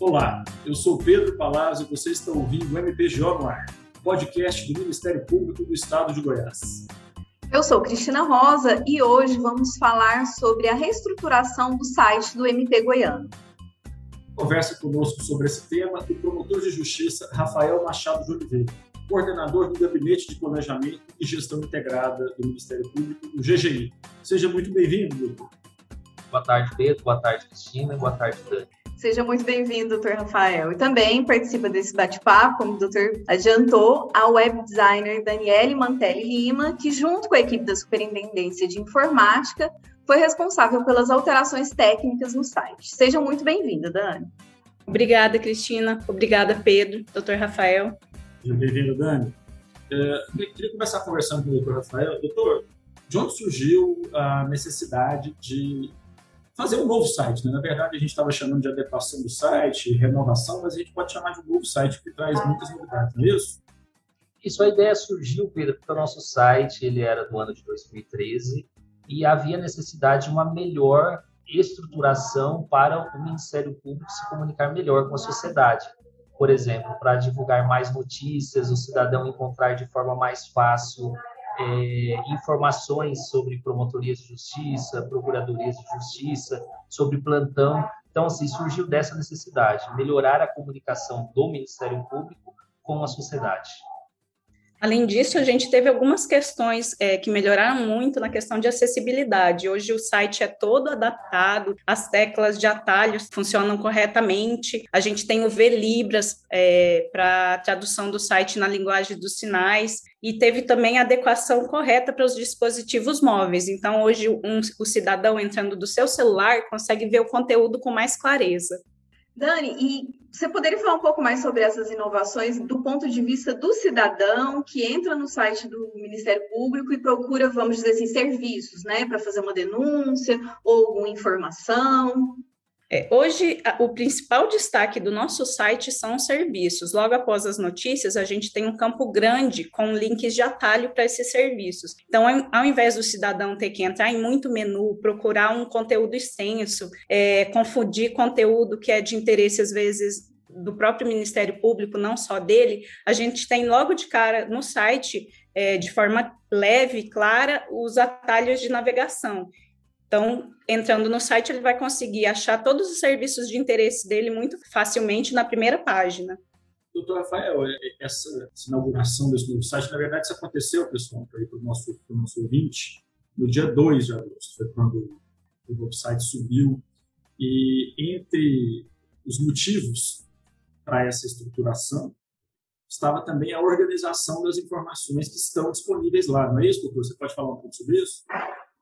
Olá, eu sou Pedro Palazzo e você está ouvindo o MPGO no ar, podcast do Ministério Público do Estado de Goiás. Eu sou Cristina Rosa e hoje vamos falar sobre a reestruturação do site do MP Goiano. Conversa conosco sobre esse tema o promotor de justiça Rafael Machado de Oliveira, coordenador do Gabinete de Planejamento e Gestão Integrada do Ministério Público, o GGI. Seja muito bem-vindo, doutor. Boa tarde, Pedro. Boa tarde, Cristina. Boa tarde, Dani. Seja muito bem-vindo, doutor Rafael. E também participa desse bate-papo, como o doutor adiantou, a web designer Daniele Mantelli Lima, que, junto com a equipe da Superintendência de Informática, foi responsável pelas alterações técnicas no site. Seja muito bem-vinda, Dani. Obrigada, Cristina. Obrigada, Pedro, doutor Rafael. Bem-vindo, Dani. É, eu queria começar conversando com o doutor Rafael. Doutor, de onde surgiu a necessidade de fazer um novo site. Né? Na verdade, a gente estava chamando de adequação do site, renovação, mas a gente pode chamar de um novo site que traz muitas novidades, não é isso? Isso, a ideia surgiu, Pedro, porque o nosso site ele era do ano de 2013 e havia necessidade de uma melhor estruturação para o Ministério Público se comunicar melhor com a sociedade. Por exemplo, para divulgar mais notícias, o cidadão encontrar de forma mais fácil é, informações sobre promotorias de justiça, procuradorias de justiça, sobre plantão. Então, assim, surgiu dessa necessidade, melhorar a comunicação do Ministério Público com a sociedade. Além disso, a gente teve algumas questões é, que melhoraram muito na questão de acessibilidade. Hoje o site é todo adaptado, as teclas de atalhos funcionam corretamente. A gente tem o V-Libras é, para tradução do site na linguagem dos sinais e teve também a adequação correta para os dispositivos móveis. Então, hoje um, o cidadão entrando do seu celular consegue ver o conteúdo com mais clareza. Dani, e você poderia falar um pouco mais sobre essas inovações do ponto de vista do cidadão que entra no site do Ministério Público e procura, vamos dizer assim, serviços, né, para fazer uma denúncia ou alguma informação? É, hoje, a, o principal destaque do nosso site são os serviços. Logo após as notícias, a gente tem um campo grande com links de atalho para esses serviços. Então, ao invés do cidadão ter que entrar em muito menu, procurar um conteúdo extenso, é, confundir conteúdo que é de interesse, às vezes, do próprio Ministério Público, não só dele, a gente tem logo de cara no site, é, de forma leve e clara, os atalhos de navegação. Então, entrando no site, ele vai conseguir achar todos os serviços de interesse dele muito facilmente na primeira página. Doutor Rafael, é, é, essa, essa inauguração desse novo site, na verdade, isso aconteceu, pessoal, para o nosso, nosso ouvinte, no dia 2 de agosto, foi quando o novo site subiu. E entre os motivos para essa estruturação estava também a organização das informações que estão disponíveis lá, não é isso, doutor? Você pode falar um pouco sobre isso?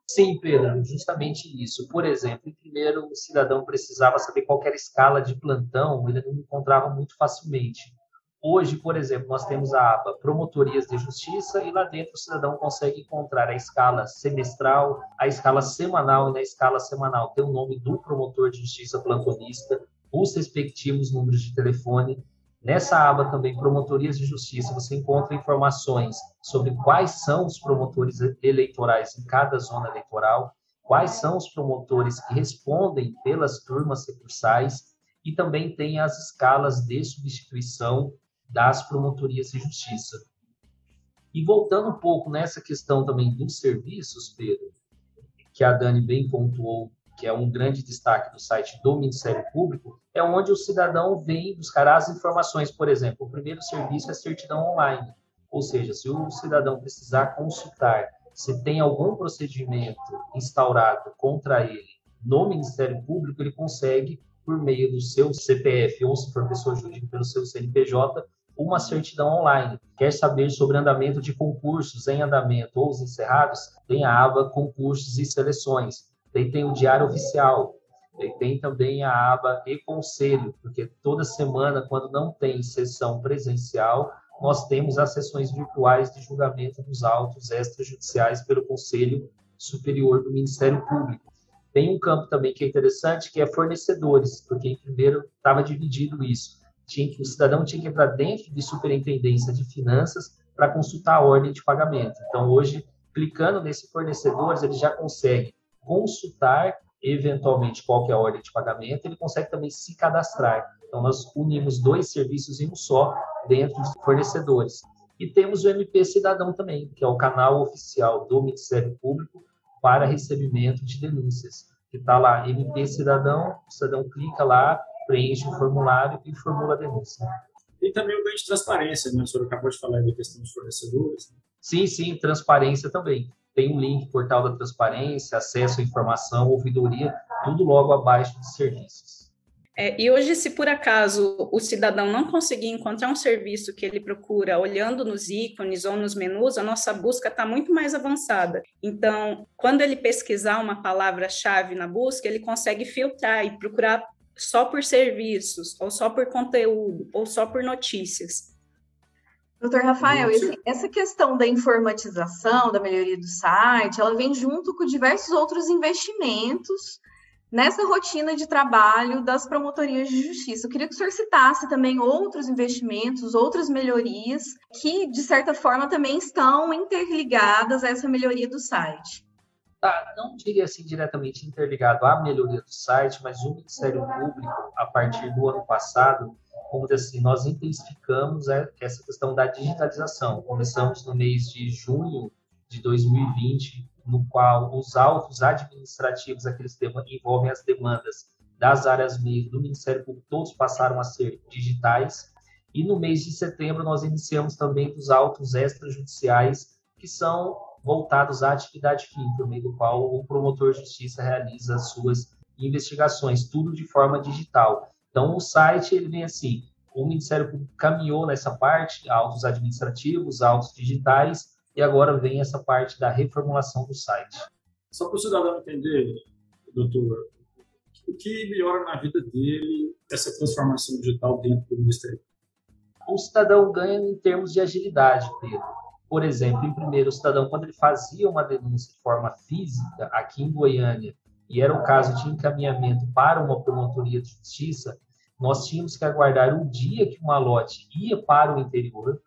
Sim, Pedro, justamente isso. Por exemplo, primeiro o cidadão precisava saber qual era a escala de plantão, ele não encontrava muito facilmente. Hoje, por exemplo, nós temos a aba Promotorias de Justiça e lá dentro o cidadão consegue encontrar a escala semestral, a escala semanal e na escala semanal tem o nome do promotor de justiça plantonista, os respectivos números de telefone Nessa aba também, Promotorias de Justiça, você encontra informações sobre quais são os promotores eleitorais em cada zona eleitoral, quais são os promotores que respondem pelas turmas recursais e também tem as escalas de substituição das promotorias de justiça. E voltando um pouco nessa questão também dos serviços, Pedro, que a Dani bem pontuou que é um grande destaque do site do Ministério Público, é onde o cidadão vem buscar as informações. Por exemplo, o primeiro serviço é certidão online, ou seja, se o cidadão precisar consultar se tem algum procedimento instaurado contra ele no Ministério Público, ele consegue, por meio do seu CPF ou, se for pessoa jurídica, pelo seu CNPJ, uma certidão online. Quer saber sobre andamento de concursos em andamento ou os encerrados? Tem a aba Concursos e Seleções. Daí tem o Diário Oficial, daí tem também a aba E-Conselho, porque toda semana, quando não tem sessão presencial, nós temos as sessões virtuais de julgamento dos autos extrajudiciais pelo Conselho Superior do Ministério Público. Tem um campo também que é interessante, que é fornecedores, porque primeiro estava dividido isso. Tinha que, o cidadão tinha que entrar dentro de superintendência de finanças para consultar a ordem de pagamento. Então, hoje, clicando nesse fornecedores, ele já consegue consultar eventualmente qual que é a ordem de pagamento, ele consegue também se cadastrar. Então, nós unimos dois serviços em um só dentro dos fornecedores. E temos o MP Cidadão também, que é o canal oficial do Ministério Público para recebimento de denúncias. Que está lá, MP Cidadão, o cidadão clica lá, preenche o formulário e formula a denúncia. E também o ganho de transparência, né? O senhor acabou de falar da questão dos fornecedores. Né? Sim, sim, transparência também. Tem um link, portal da transparência, acesso à informação, ouvidoria, tudo logo abaixo de serviços. É, e hoje, se por acaso o cidadão não conseguir encontrar um serviço que ele procura olhando nos ícones ou nos menus, a nossa busca está muito mais avançada. Então, quando ele pesquisar uma palavra-chave na busca, ele consegue filtrar e procurar só por serviços, ou só por conteúdo, ou só por notícias. Doutor Rafael, essa questão da informatização, da melhoria do site, ela vem junto com diversos outros investimentos nessa rotina de trabalho das promotorias de justiça. Eu queria que o senhor citasse também outros investimentos, outras melhorias que, de certa forma, também estão interligadas a essa melhoria do site. Tá, não diria assim diretamente interligado à melhoria do site, mas o Ministério Público, a partir do ano passado, como assim, nós intensificamos essa questão da digitalização. Começamos no mês de junho de 2020 no qual os autos administrativos, aqueles que envolvem as demandas das áreas MEI do Ministério Público, todos passaram a ser digitais. E no mês de setembro, nós iniciamos também os autos extrajudiciais, que são voltados à atividade fim, por meio do qual o promotor de justiça realiza as suas investigações, tudo de forma digital. Então, o site ele vem assim: o Ministério Público caminhou nessa parte, autos administrativos, autos digitais, e agora vem essa parte da reformulação do site. Só para o cidadão entender, doutor, o que melhora na vida dele essa transformação digital dentro do Ministério? O cidadão ganha em termos de agilidade, Pedro. Por exemplo, em primeiro, o cidadão, quando ele fazia uma denúncia de forma física aqui em Goiânia, e era o caso de encaminhamento para uma promotoria de justiça, nós tínhamos que aguardar o dia que o malote ia para o interior,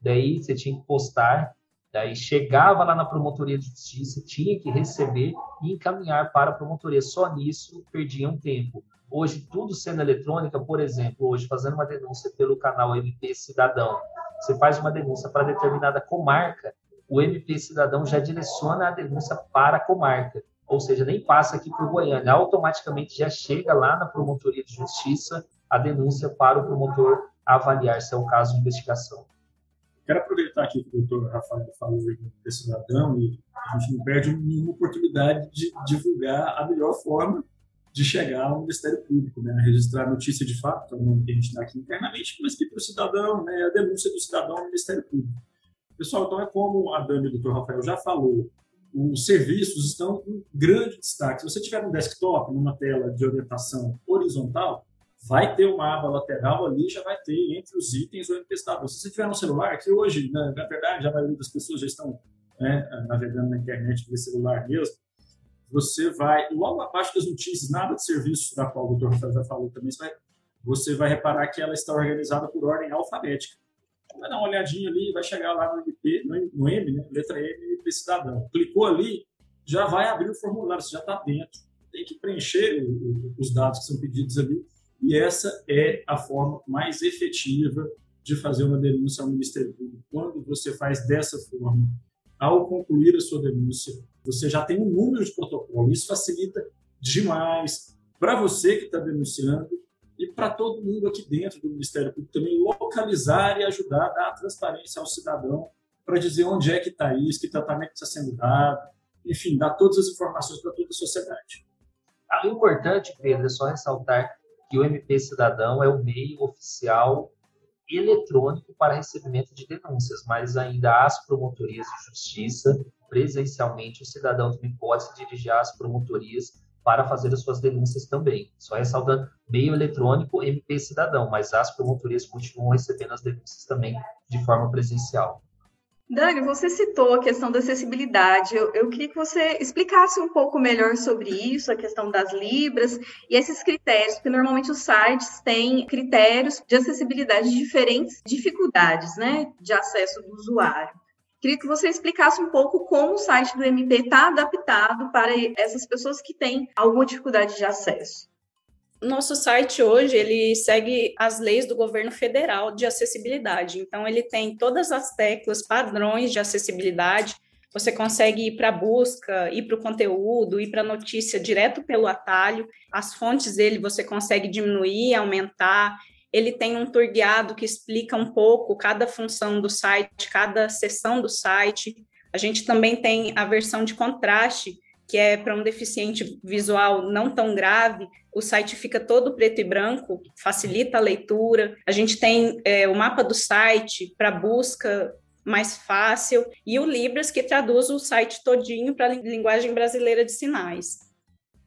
daí você tinha que postar, Daí chegava lá na promotoria de justiça, tinha que receber e encaminhar para a promotoria. Só nisso perdiam tempo. Hoje, tudo sendo eletrônica, por exemplo, hoje fazendo uma denúncia pelo canal MP Cidadão, você faz uma denúncia para determinada comarca, o MP Cidadão já direciona a denúncia para a comarca. Ou seja, nem passa aqui por Goiânia, automaticamente já chega lá na promotoria de justiça a denúncia para o promotor avaliar se é o caso de investigação. Quero aproveitar aqui que o doutor Rafael falou do cidadão e a gente não perde nenhuma oportunidade de divulgar a melhor forma de chegar ao Ministério Público, né? registrar notícia de fato, é o nome que a gente dá aqui internamente, mas que para o cidadão, né? a denúncia do cidadão ao Ministério Público. Pessoal, então é como a Dani e o doutor Rafael já falou, os serviços estão em grande destaque. Se você tiver um desktop, numa tela de orientação horizontal, vai ter uma aba lateral ali, já vai ter entre os itens o MP-Cidadão. Se você tiver no celular, que hoje, né, na verdade, a maioria das pessoas já estão né, navegando na internet pelo celular mesmo, você vai, logo abaixo das notícias, nada de serviço, da qual o doutor já falou também, você vai, você vai reparar que ela está organizada por ordem alfabética. Vai dar uma olhadinha ali, vai chegar lá no MP, no M, né, letra M, MP Cidadão. Clicou ali, já vai abrir o formulário, você já está dentro. Tem que preencher os dados que são pedidos ali e essa é a forma mais efetiva de fazer uma denúncia ao Ministério Público. Quando você faz dessa forma, ao concluir a sua denúncia, você já tem um número de protocolo. Isso facilita demais para você que está denunciando e para todo mundo aqui dentro do Ministério Público também localizar e ajudar a dar transparência ao cidadão para dizer onde é que está isso, que tratamento está sendo dado, enfim, dar todas as informações para toda a sociedade. O importante, Pedro, é só ressaltar que o MP Cidadão é o meio oficial eletrônico para recebimento de denúncias, mas ainda as promotorias de justiça, presencialmente, o cidadão também pode se dirigir às promotorias para fazer as suas denúncias também. Só ressaltando, meio eletrônico, MP Cidadão, mas as promotorias continuam recebendo as denúncias também de forma presencial. Dani, você citou a questão da acessibilidade. Eu, eu, queria que você explicasse um pouco melhor sobre isso, a questão das libras e esses critérios, porque normalmente os sites têm critérios de acessibilidade de diferentes dificuldades, né, de acesso do usuário. Queria que você explicasse um pouco como o site do MP está adaptado para essas pessoas que têm alguma dificuldade de acesso. Nosso site hoje ele segue as leis do governo federal de acessibilidade. Então ele tem todas as teclas padrões de acessibilidade. Você consegue ir para a busca, ir para o conteúdo, ir para a notícia direto pelo atalho. As fontes dele você consegue diminuir, aumentar. Ele tem um tour guiado que explica um pouco cada função do site, cada seção do site. A gente também tem a versão de contraste, que é para um deficiente visual não tão grave, o site fica todo preto e branco, facilita a leitura. A gente tem é, o mapa do site para busca mais fácil e o Libras que traduz o site todinho para a linguagem brasileira de sinais.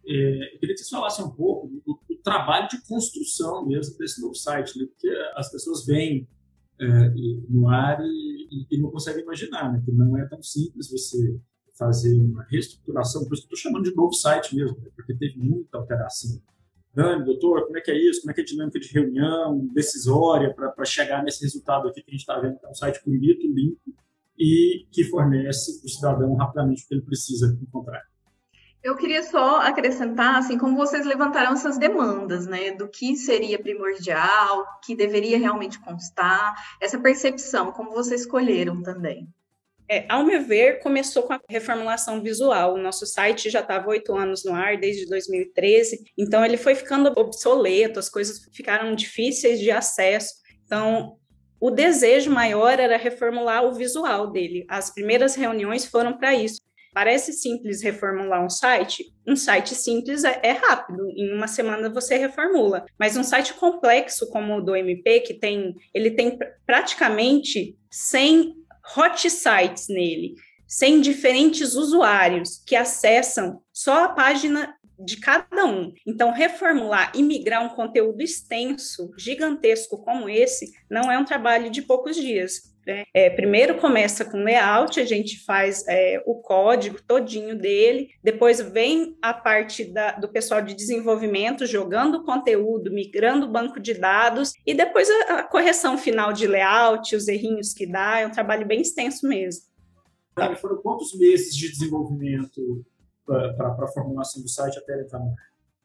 É, eu queria que você falasse um pouco do trabalho de construção mesmo desse novo site, né? porque as pessoas vêm é, no ar e, e, não conseguem imaginar, né? que não é tão simples você fazer uma reestruturação, por isso que estou chamando de novo site mesmo, né? porque teve muita alteração. Dani, doutor, como é que é isso? Como é que é a dinâmica de reunião, decisória, para chegar nesse resultado aqui que a gente está vendo, é um site bonito, limpo e que fornece para o cidadão rapidamente o que ele precisa encontrar. Eu queria só acrescentar, assim, como vocês levantaram essas demandas, né, do que seria primordial, que deveria realmente constar, essa percepção, como vocês escolheram também. É, ao meu ver, começou com a reformulação visual. O nosso site já estava oito anos no ar, desde 2013, então ele foi ficando obsoleto, as coisas ficaram difíceis de acesso. Então, o desejo maior era reformular o visual dele. As primeiras reuniões foram para isso. Parece simples reformular um site. Um site simples é, é, rápido, em uma semana você reformula. Mas um site complexo como o do MP, que tem, ele tem praticamente 100 hot sites nele, sem diferentes usuários que acessam só a página de cada um. Então, reformular e migrar um conteúdo extenso, gigantesco como esse, não é um trabalho de poucos dias. Né? É, primeiro começa com layout, a gente faz é, o código todinho dele, depois vem a parte da, do pessoal de desenvolvimento jogando conteúdo, migrando o banco de dados, e depois a, a correção final de layout, os errinhos que dá, é um trabalho bem extenso mesmo. Sabe, foram quantos meses de desenvolvimento para a formulação do site até ele estar no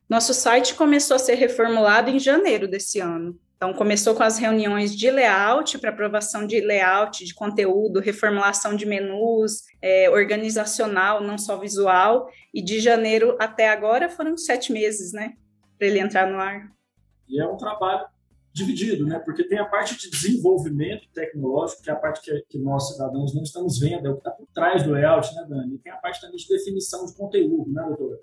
Nosso site começou a ser reformulado em janeiro desse ano. Então, começou com as reuniões de layout, para aprovação de layout, de conteúdo, reformulação de menus, é, organizacional, não só visual. E de janeiro até agora foram sete meses, né? Para ele entrar no ar. E é um trabalho dividido, né? Porque tem a parte de desenvolvimento tecnológico, que é a parte que, que nós, cidadãos, não estamos vendo, é o que está por trás do layout, né, Dani? E tem a parte também de definição de conteúdo, né, doutora?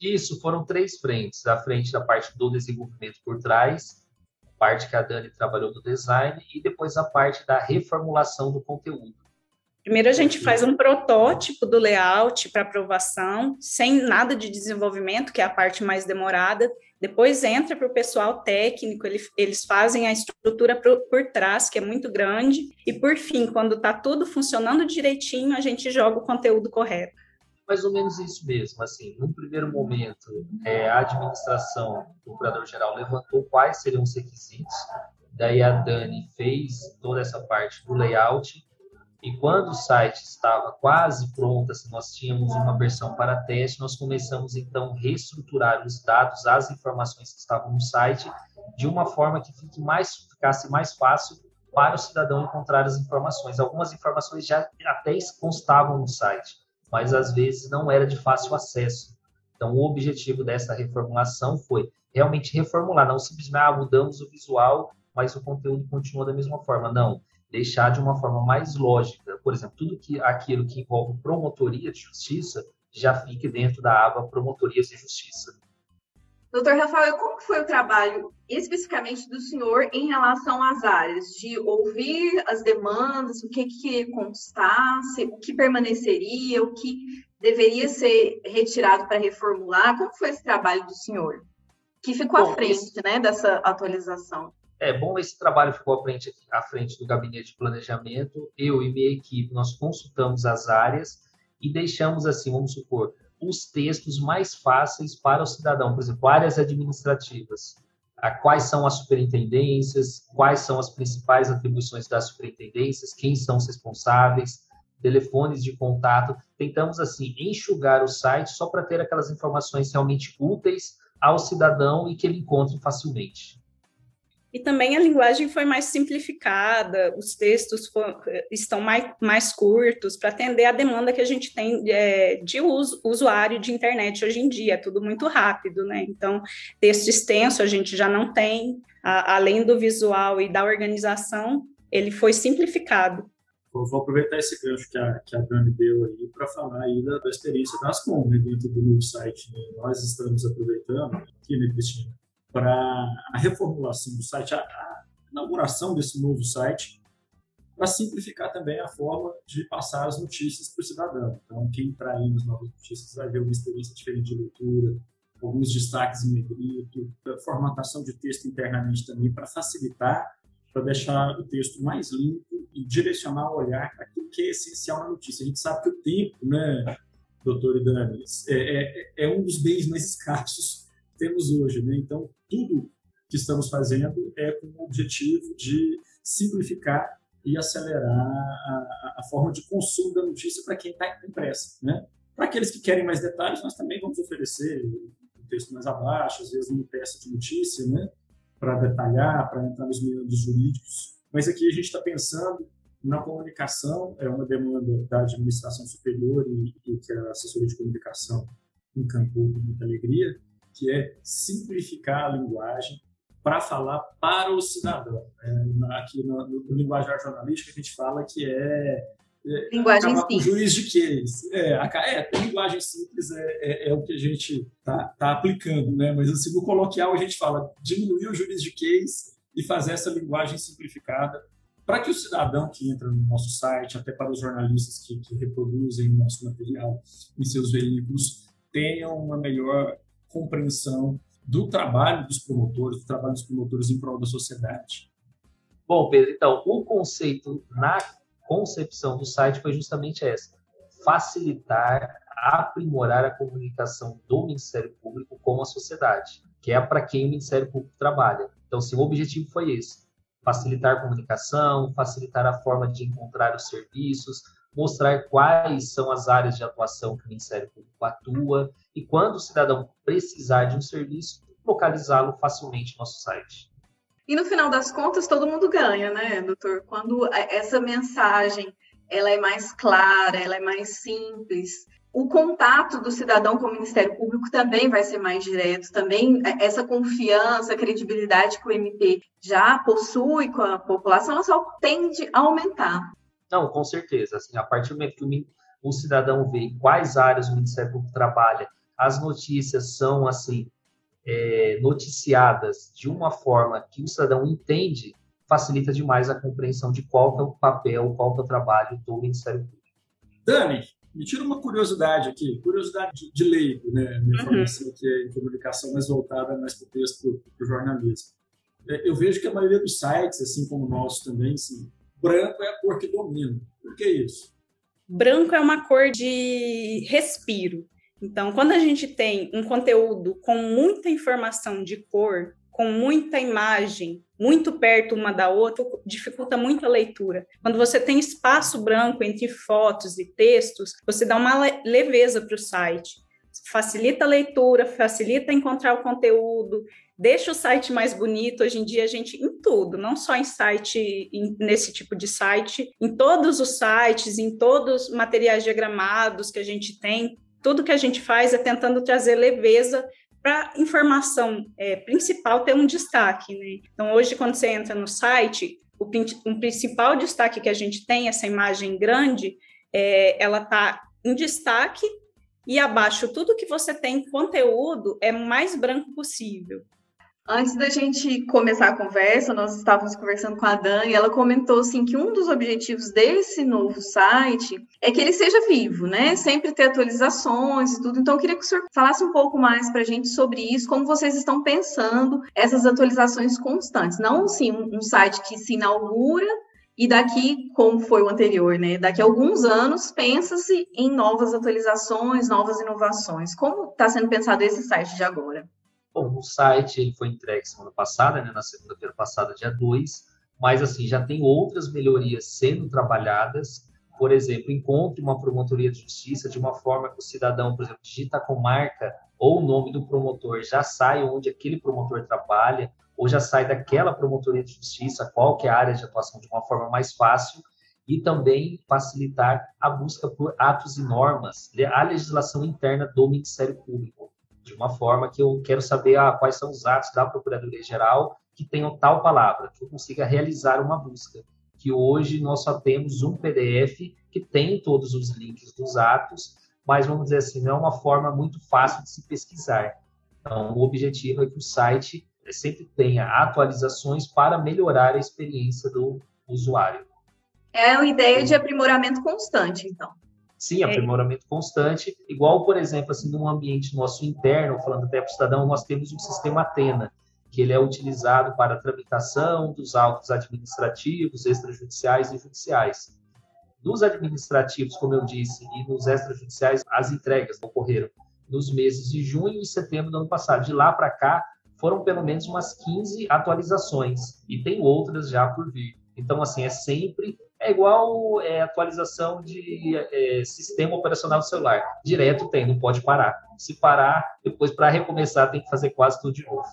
Isso, foram três frentes. A frente da parte do desenvolvimento por trás, parte que a Dani trabalhou do design e depois a parte da reformulação do conteúdo. Primeiro a gente faz um protótipo do layout para aprovação, sem nada de desenvolvimento, que é a parte mais demorada. Depois entra para o pessoal técnico, eles, eles fazem a estrutura por, por trás, que é muito grande. E por fim, quando está tudo funcionando direitinho, a gente joga o conteúdo correto mais ou menos isso mesmo. Assim, num primeiro momento, é, a administração, o procurador-geral levantou quais seriam os requisitos. Daí a Dani fez toda essa parte do layout. E quando o site estava quase pronto, assim, nós tínhamos uma versão para teste, nós começamos então a reestruturar os dados, as informações que estavam no site, de uma forma que fique mais, ficasse mais fácil para o cidadão encontrar as informações. Algumas informações já até constavam no site mas às vezes não era de fácil acesso. Então, o objetivo dessa reformulação foi realmente reformular, não simplesmente ah, mudamos o visual, mas o conteúdo continua da mesma forma. Não, deixar de uma forma mais lógica. Por exemplo, tudo que aquilo que envolve promotoria de justiça já fique dentro da aba promotorias de justiça. Doutor Rafael, como foi o trabalho especificamente do senhor em relação às áreas de ouvir as demandas, o que que constasse, o que permaneceria, o que deveria ser retirado para reformular? Como foi esse trabalho do senhor? Que ficou bom, à frente, esse... né, dessa atualização? É bom, esse trabalho ficou à frente, à frente do gabinete de planejamento. Eu e minha equipe, nós consultamos as áreas e deixamos assim, vamos supor, os textos mais fáceis para o cidadão, por exemplo, áreas administrativas. Quais são as superintendências, quais são as principais atribuições das superintendências, quem são os responsáveis. telefones de contato. Tentamos, assim, enxugar o site só para ter aquelas informações realmente úteis ao cidadão e que ele encontre facilmente. E também a linguagem foi mais simplificada, os textos for, estão mais, mais curtos para atender a demanda que a gente tem é, de uso, usuário de internet hoje em dia, é tudo muito rápido, né? Então, texto extenso a gente já não tem, a, além do visual e da organização, ele foi simplificado. vou aproveitar esse gancho que a, que a Dani deu aí para falar aí da, da experiência das com né, dentro do site. Né? Nós estamos aproveitando aqui, né, Cristina, para a reformulação do site, a, a inauguração desse novo site, para simplificar também a forma de passar as notícias para o cidadão. Então, quem entrar aí nas novas notícias vai ver uma experiência diferente de leitura, alguns destaques em negrito, formatação de texto internamente também para facilitar, para deixar o texto mais limpo e direcionar o olhar para aquilo que é essencial na notícia. A gente sabe que o tempo, né, doutor Idani, é, é, é um dos bens mais escassos temos hoje. Né? Então, tudo que estamos fazendo é com o objetivo de simplificar e acelerar a, a forma de consumo da notícia para quem está com pressa. Né? Para aqueles que querem mais detalhes, nós também vamos oferecer um texto mais abaixo, às vezes uma peça de notícia, né? para detalhar, para entrar nos meios jurídicos. Mas aqui a gente está pensando na comunicação, é uma demanda da administração superior e, e que a assessoria de comunicação encampou com muita alegria, que é simplificar a linguagem para falar para o cidadão. É, aqui no, no, no linguajar jornalístico a gente fala que é, é linguagem simples. juiz de case. É, a, é, linguagem simples é, é, é, o que a gente está tá aplicando, né? Mas assim, no coloquial a gente fala diminuir o juiz de case e fazer essa linguagem simplificada para que o cidadão que entra no nosso site, até para os jornalistas que, que reproduzem o nosso material em seus veículos, tenham uma melhor compreensão do trabalho dos promotores, do trabalho dos promotores em prol da sociedade. Bom, Pedro, então, o conceito na concepção do site foi justamente essa: facilitar, aprimorar a comunicação do Ministério Público com a sociedade, que é para quem o Ministério Público trabalha. Então, sim, o objetivo foi esse: facilitar a comunicação, facilitar a forma de encontrar os serviços, mostrar quais são as áreas de atuação que o Ministério Público atua e quando o cidadão precisar de um serviço, localizá-lo facilmente no nosso site. E no final das contas, todo mundo ganha, né, doutor? Quando essa mensagem ela é mais clara, ela é mais simples, o contato do cidadão com o Ministério Público também vai ser mais direto, também é, essa confiança, credibilidade que o MP já possui com a população, ela só tende a aumentar. Não, com certeza. Assim, a partir do momento que o cidadão vê em quais áreas o Ministério Público trabalha, as notícias são assim é, noticiadas de uma forma que o cidadão entende, facilita demais a compreensão de qual é o papel, qual é o trabalho do Ministério Público. Dani, me tira uma curiosidade aqui, curiosidade de, de leigo, né? Minha uhum. formação aqui é em comunicação mais voltada mais para o texto, para o jornalismo. É, eu vejo que a maioria dos sites, assim como o nosso também, assim, branco é a cor que domina. Por que isso? Branco é uma cor de respiro. Então, quando a gente tem um conteúdo com muita informação de cor, com muita imagem, muito perto uma da outra, dificulta muito a leitura. Quando você tem espaço branco entre fotos e textos, você dá uma leveza para o site. Facilita a leitura, facilita encontrar o conteúdo, deixa o site mais bonito. Hoje em dia, a gente, em tudo, não só em site, em, nesse tipo de site, em todos os sites, em todos os materiais diagramados que a gente tem, tudo que a gente faz é tentando trazer leveza para informação é, principal ter um destaque. Né? Então, hoje, quando você entra no site, o um principal destaque que a gente tem, essa imagem grande, é, ela está em destaque e abaixo tudo que você tem conteúdo é mais branco possível. Antes da gente começar a conversa, nós estávamos conversando com a Dani e ela comentou assim que um dos objetivos desse novo site é que ele seja vivo, né? Sempre ter atualizações e tudo. Então, eu queria que o senhor falasse um pouco mais para a gente sobre isso, como vocês estão pensando essas atualizações constantes. Não, um, um site que se inaugura e daqui, como foi o anterior, né? Daqui a alguns anos, pensa-se em novas atualizações, novas inovações. Como está sendo pensado esse site de agora? Bom, o site ele foi entregue semana passada, né, na segunda-feira passada, dia 2, mas assim, já tem outras melhorias sendo trabalhadas. por exemplo, encontre uma promotoria de justiça de uma forma que o cidadão, por exemplo, digita a comarca ou o nome do promotor, já sai onde aquele promotor trabalha, ou já sai daquela promotoria de justiça, qual que é a área de atuação, de uma forma mais fácil, e também facilitar a busca por atos e normas, a legislação interna do Ministério Público, de uma forma que eu quero saber ah, quais são os atos da Procuradoria-Geral que tenham tal palavra, que eu consiga realizar uma busca. Que hoje nós só temos um PDF que tem todos os links dos atos, mas vamos dizer assim, não é uma forma muito fácil de se pesquisar. Então, o objetivo é que o site sempre tenha atualizações para melhorar a experiência do usuário. É uma ideia de aprimoramento constante, então. Sim, é. aprimoramento constante. Igual, por exemplo, assim, num ambiente nosso interno, falando até para o cidadão, nós temos um sistema Atena, que ele é utilizado para a tramitação dos autos administrativos, extrajudiciais e judiciais. Dos administrativos, como eu disse, e nos extrajudiciais, as entregas ocorreram nos meses de junho e setembro do ano passado. De lá para cá, foram pelo menos umas 15 atualizações, e tem outras já por vir. Então, assim, é sempre é igual é, atualização de é, sistema operacional do celular. Direto tem, não pode parar. Se parar, depois para recomeçar tem que fazer quase tudo de novo.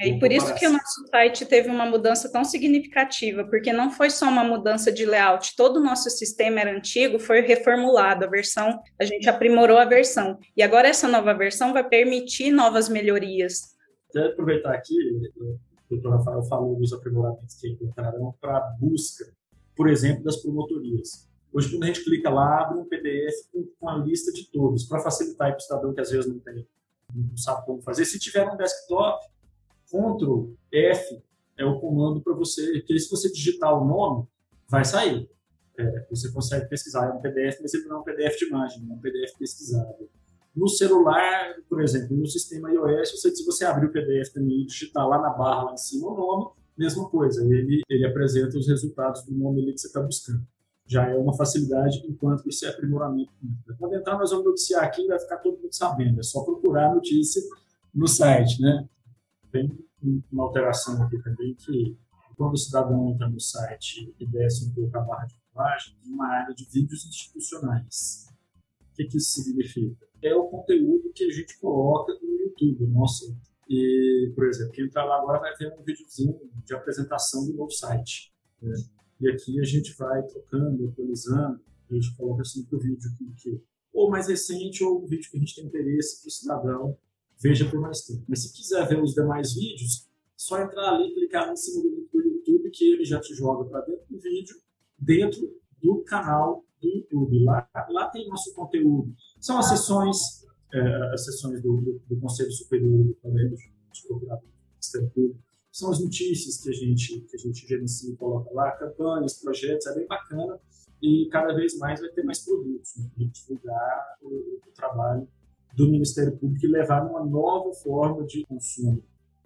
É, e por isso que o nosso site teve uma mudança tão significativa, porque não foi só uma mudança de layout, todo o nosso sistema era antigo, foi reformulado, a versão, a gente aprimorou a versão. E agora essa nova versão vai permitir novas melhorias. Quero aproveitar aqui, o doutor Rafael falou dos aprimoramentos que encontrarão para busca por exemplo, das promotorias. Hoje, quando a gente clica lá, abre um PDF com, a lista de todos, para facilitar para o cidadão que às vezes não tem, não sabe como fazer. Se tiver um desktop, Ctrl F é o comando para você, que se você digitar o nome, vai sair. É, você consegue pesquisar, é um PDF, mas ele não é um PDF de imagem, é um PDF pesquisado. No celular, por exemplo, no sistema iOS, você, se você abrir o PDF também e digitar lá na barra, lá em cima, o nome, mesma coisa, ele, ele apresenta os resultados do nome que você está buscando. Já é uma facilidade, enquanto isso é aprimoramento. Quando entrar, nós vamos noticiar aqui, vai ficar todo mundo sabendo, é só procurar a notícia no site, né? Tem uma alteração aqui também que quando o cidadão entra no site e desce um pouco a barra de rolagem, tem uma área de vídeos institucionais. O que, que isso significa? É o conteúdo que a gente coloca no YouTube. Nossa, e, por exemplo, quem entrar lá agora vai ver um videozinho de apresentação do novo site. Né? E aqui a gente vai trocando, atualizando, a gente coloca para o vídeo que, ou mais recente ou um vídeo que a gente tem interesse que o cidadão veja por mais tempo. Mas se quiser ver os demais vídeos, só entrar ali, clicar em cima do YouTube que ele já te joga para dentro do vídeo, dentro do canal Lá, lá tem nosso conteúdo. São as sessões é, as sessões do, do, do, Conselho Superior do Colégio de Procurador Público, são as notícias que a gente que a gente gerencia e coloca lá, campanhas, projetos, é bem bacana e cada vez mais vai ter mais produtos né, divulgar o, o, trabalho do Ministério Público e levar uma nova forma de consumo.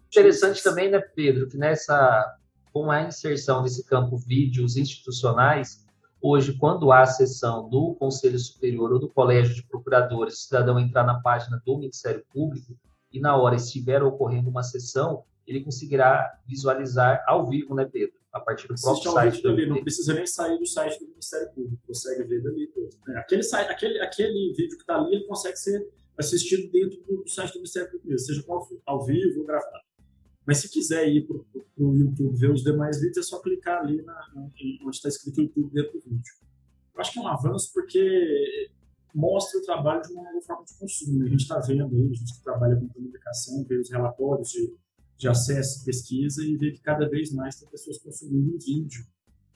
Interessante também, né, Pedro, que nessa com a inserção desse campo vídeos institucionais, Hoje, quando há a sessão do Conselho Superior ou do Colégio de Procuradores, o cidadão entrar na página do Ministério Público e na hora estiver ocorrendo uma sessão, ele conseguirá visualizar ao vivo, né, Pedro? A partir do próprio site do Não precisa nem sair do site do Ministério Público, consegue ver dali. É, aquele, site, aquele, aquele vídeo que está ali, ele consegue ser assistido dentro do site do Ministério Público, seja ao vivo ou gravado. Mas se quiser ir para o YouTube ver os demais vídeos, é só clicar ali na, onde está escrito YouTube dentro do vídeo. Eu acho que é um avanço porque mostra o trabalho de uma nova forma de consumo. A gente está vendo aí, a gente que trabalha com comunicação, vê os relatórios de, de acesso, pesquisa e vê que cada vez mais tem pessoas consumindo vídeo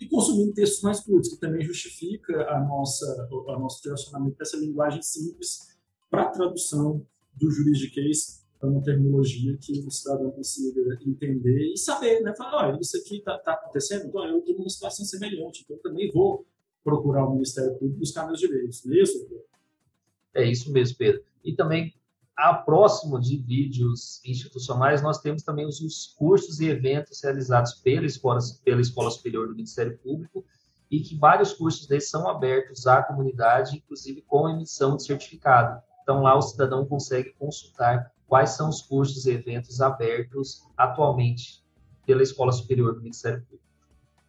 e consumindo textos mais curtos, que também justifica a nossa, o nosso direcionamento dessa linguagem simples para tradução do juridiquês é uma terminologia que o cidadão consiga entender e saber, né? Falar, olha, isso aqui está tá acontecendo, então eu estou numa situação semelhante, então eu também vou procurar o Ministério Público buscar meus direitos, não é isso, Pedro? É isso mesmo, Pedro. E também, a próximo de vídeos institucionais, nós temos também os, os cursos e eventos realizados pela Escola, pela Escola Superior do Ministério Público e que vários cursos desses são abertos à comunidade, inclusive com emissão de certificado. Então, lá o cidadão consegue consultar quais são os cursos e eventos abertos atualmente pela Escola Superior do Ministério Público.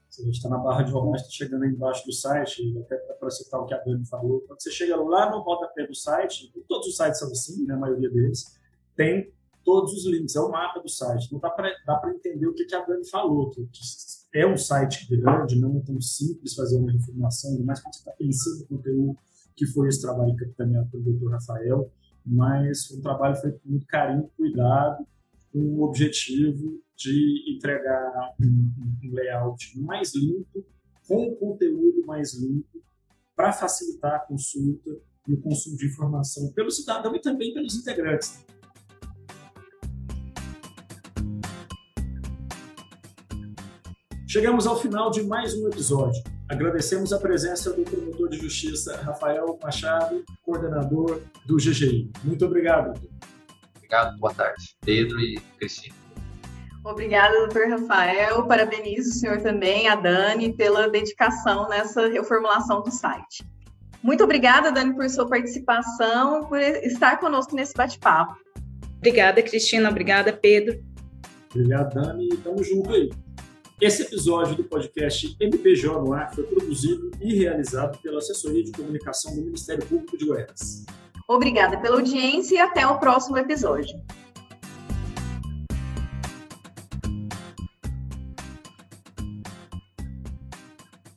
Se a gente está na barra de romance, está chegando aí embaixo do site, até para citar o que a Dani falou, quando você chega lá no rodapé do site, todos os sites são assim, né, a maioria deles, tem todos os links, é o mapa do site. Então dá para entender o que, que a Dani falou, que, que, é um site grande, não é tão simples fazer uma reformulação, mas quando você está pensando no conteúdo, que foi esse trabalho capitaneado pelo doutor Rafael, mas um trabalho feito com muito carinho, cuidado, com o objetivo de entregar um, um layout mais limpo, com o conteúdo mais limpo, para facilitar a consulta e o consumo de informação pelo cidadão e também pelos integrantes. Chegamos ao final de mais um episódio. Agradecemos a presença do promotor de justiça Rafael Machado, coordenador do GGI. Muito obrigado. Obrigado, boa tarde. Pedro e Cristina. Obrigada, doutor Rafael. Parabenizo o senhor também, a Dani, pela dedicação nessa reformulação do site. Muito obrigada, Dani, por sua participação, por estar conosco nesse bate-papo. Obrigada, Cristina. Obrigada, Pedro. Obrigado, Dani. Tamo junto aí. Esse episódio do podcast MPJ no Ar foi produzido e realizado pela Assessoria de Comunicação do Ministério Público de Goiás. Obrigada pela audiência e até o próximo episódio.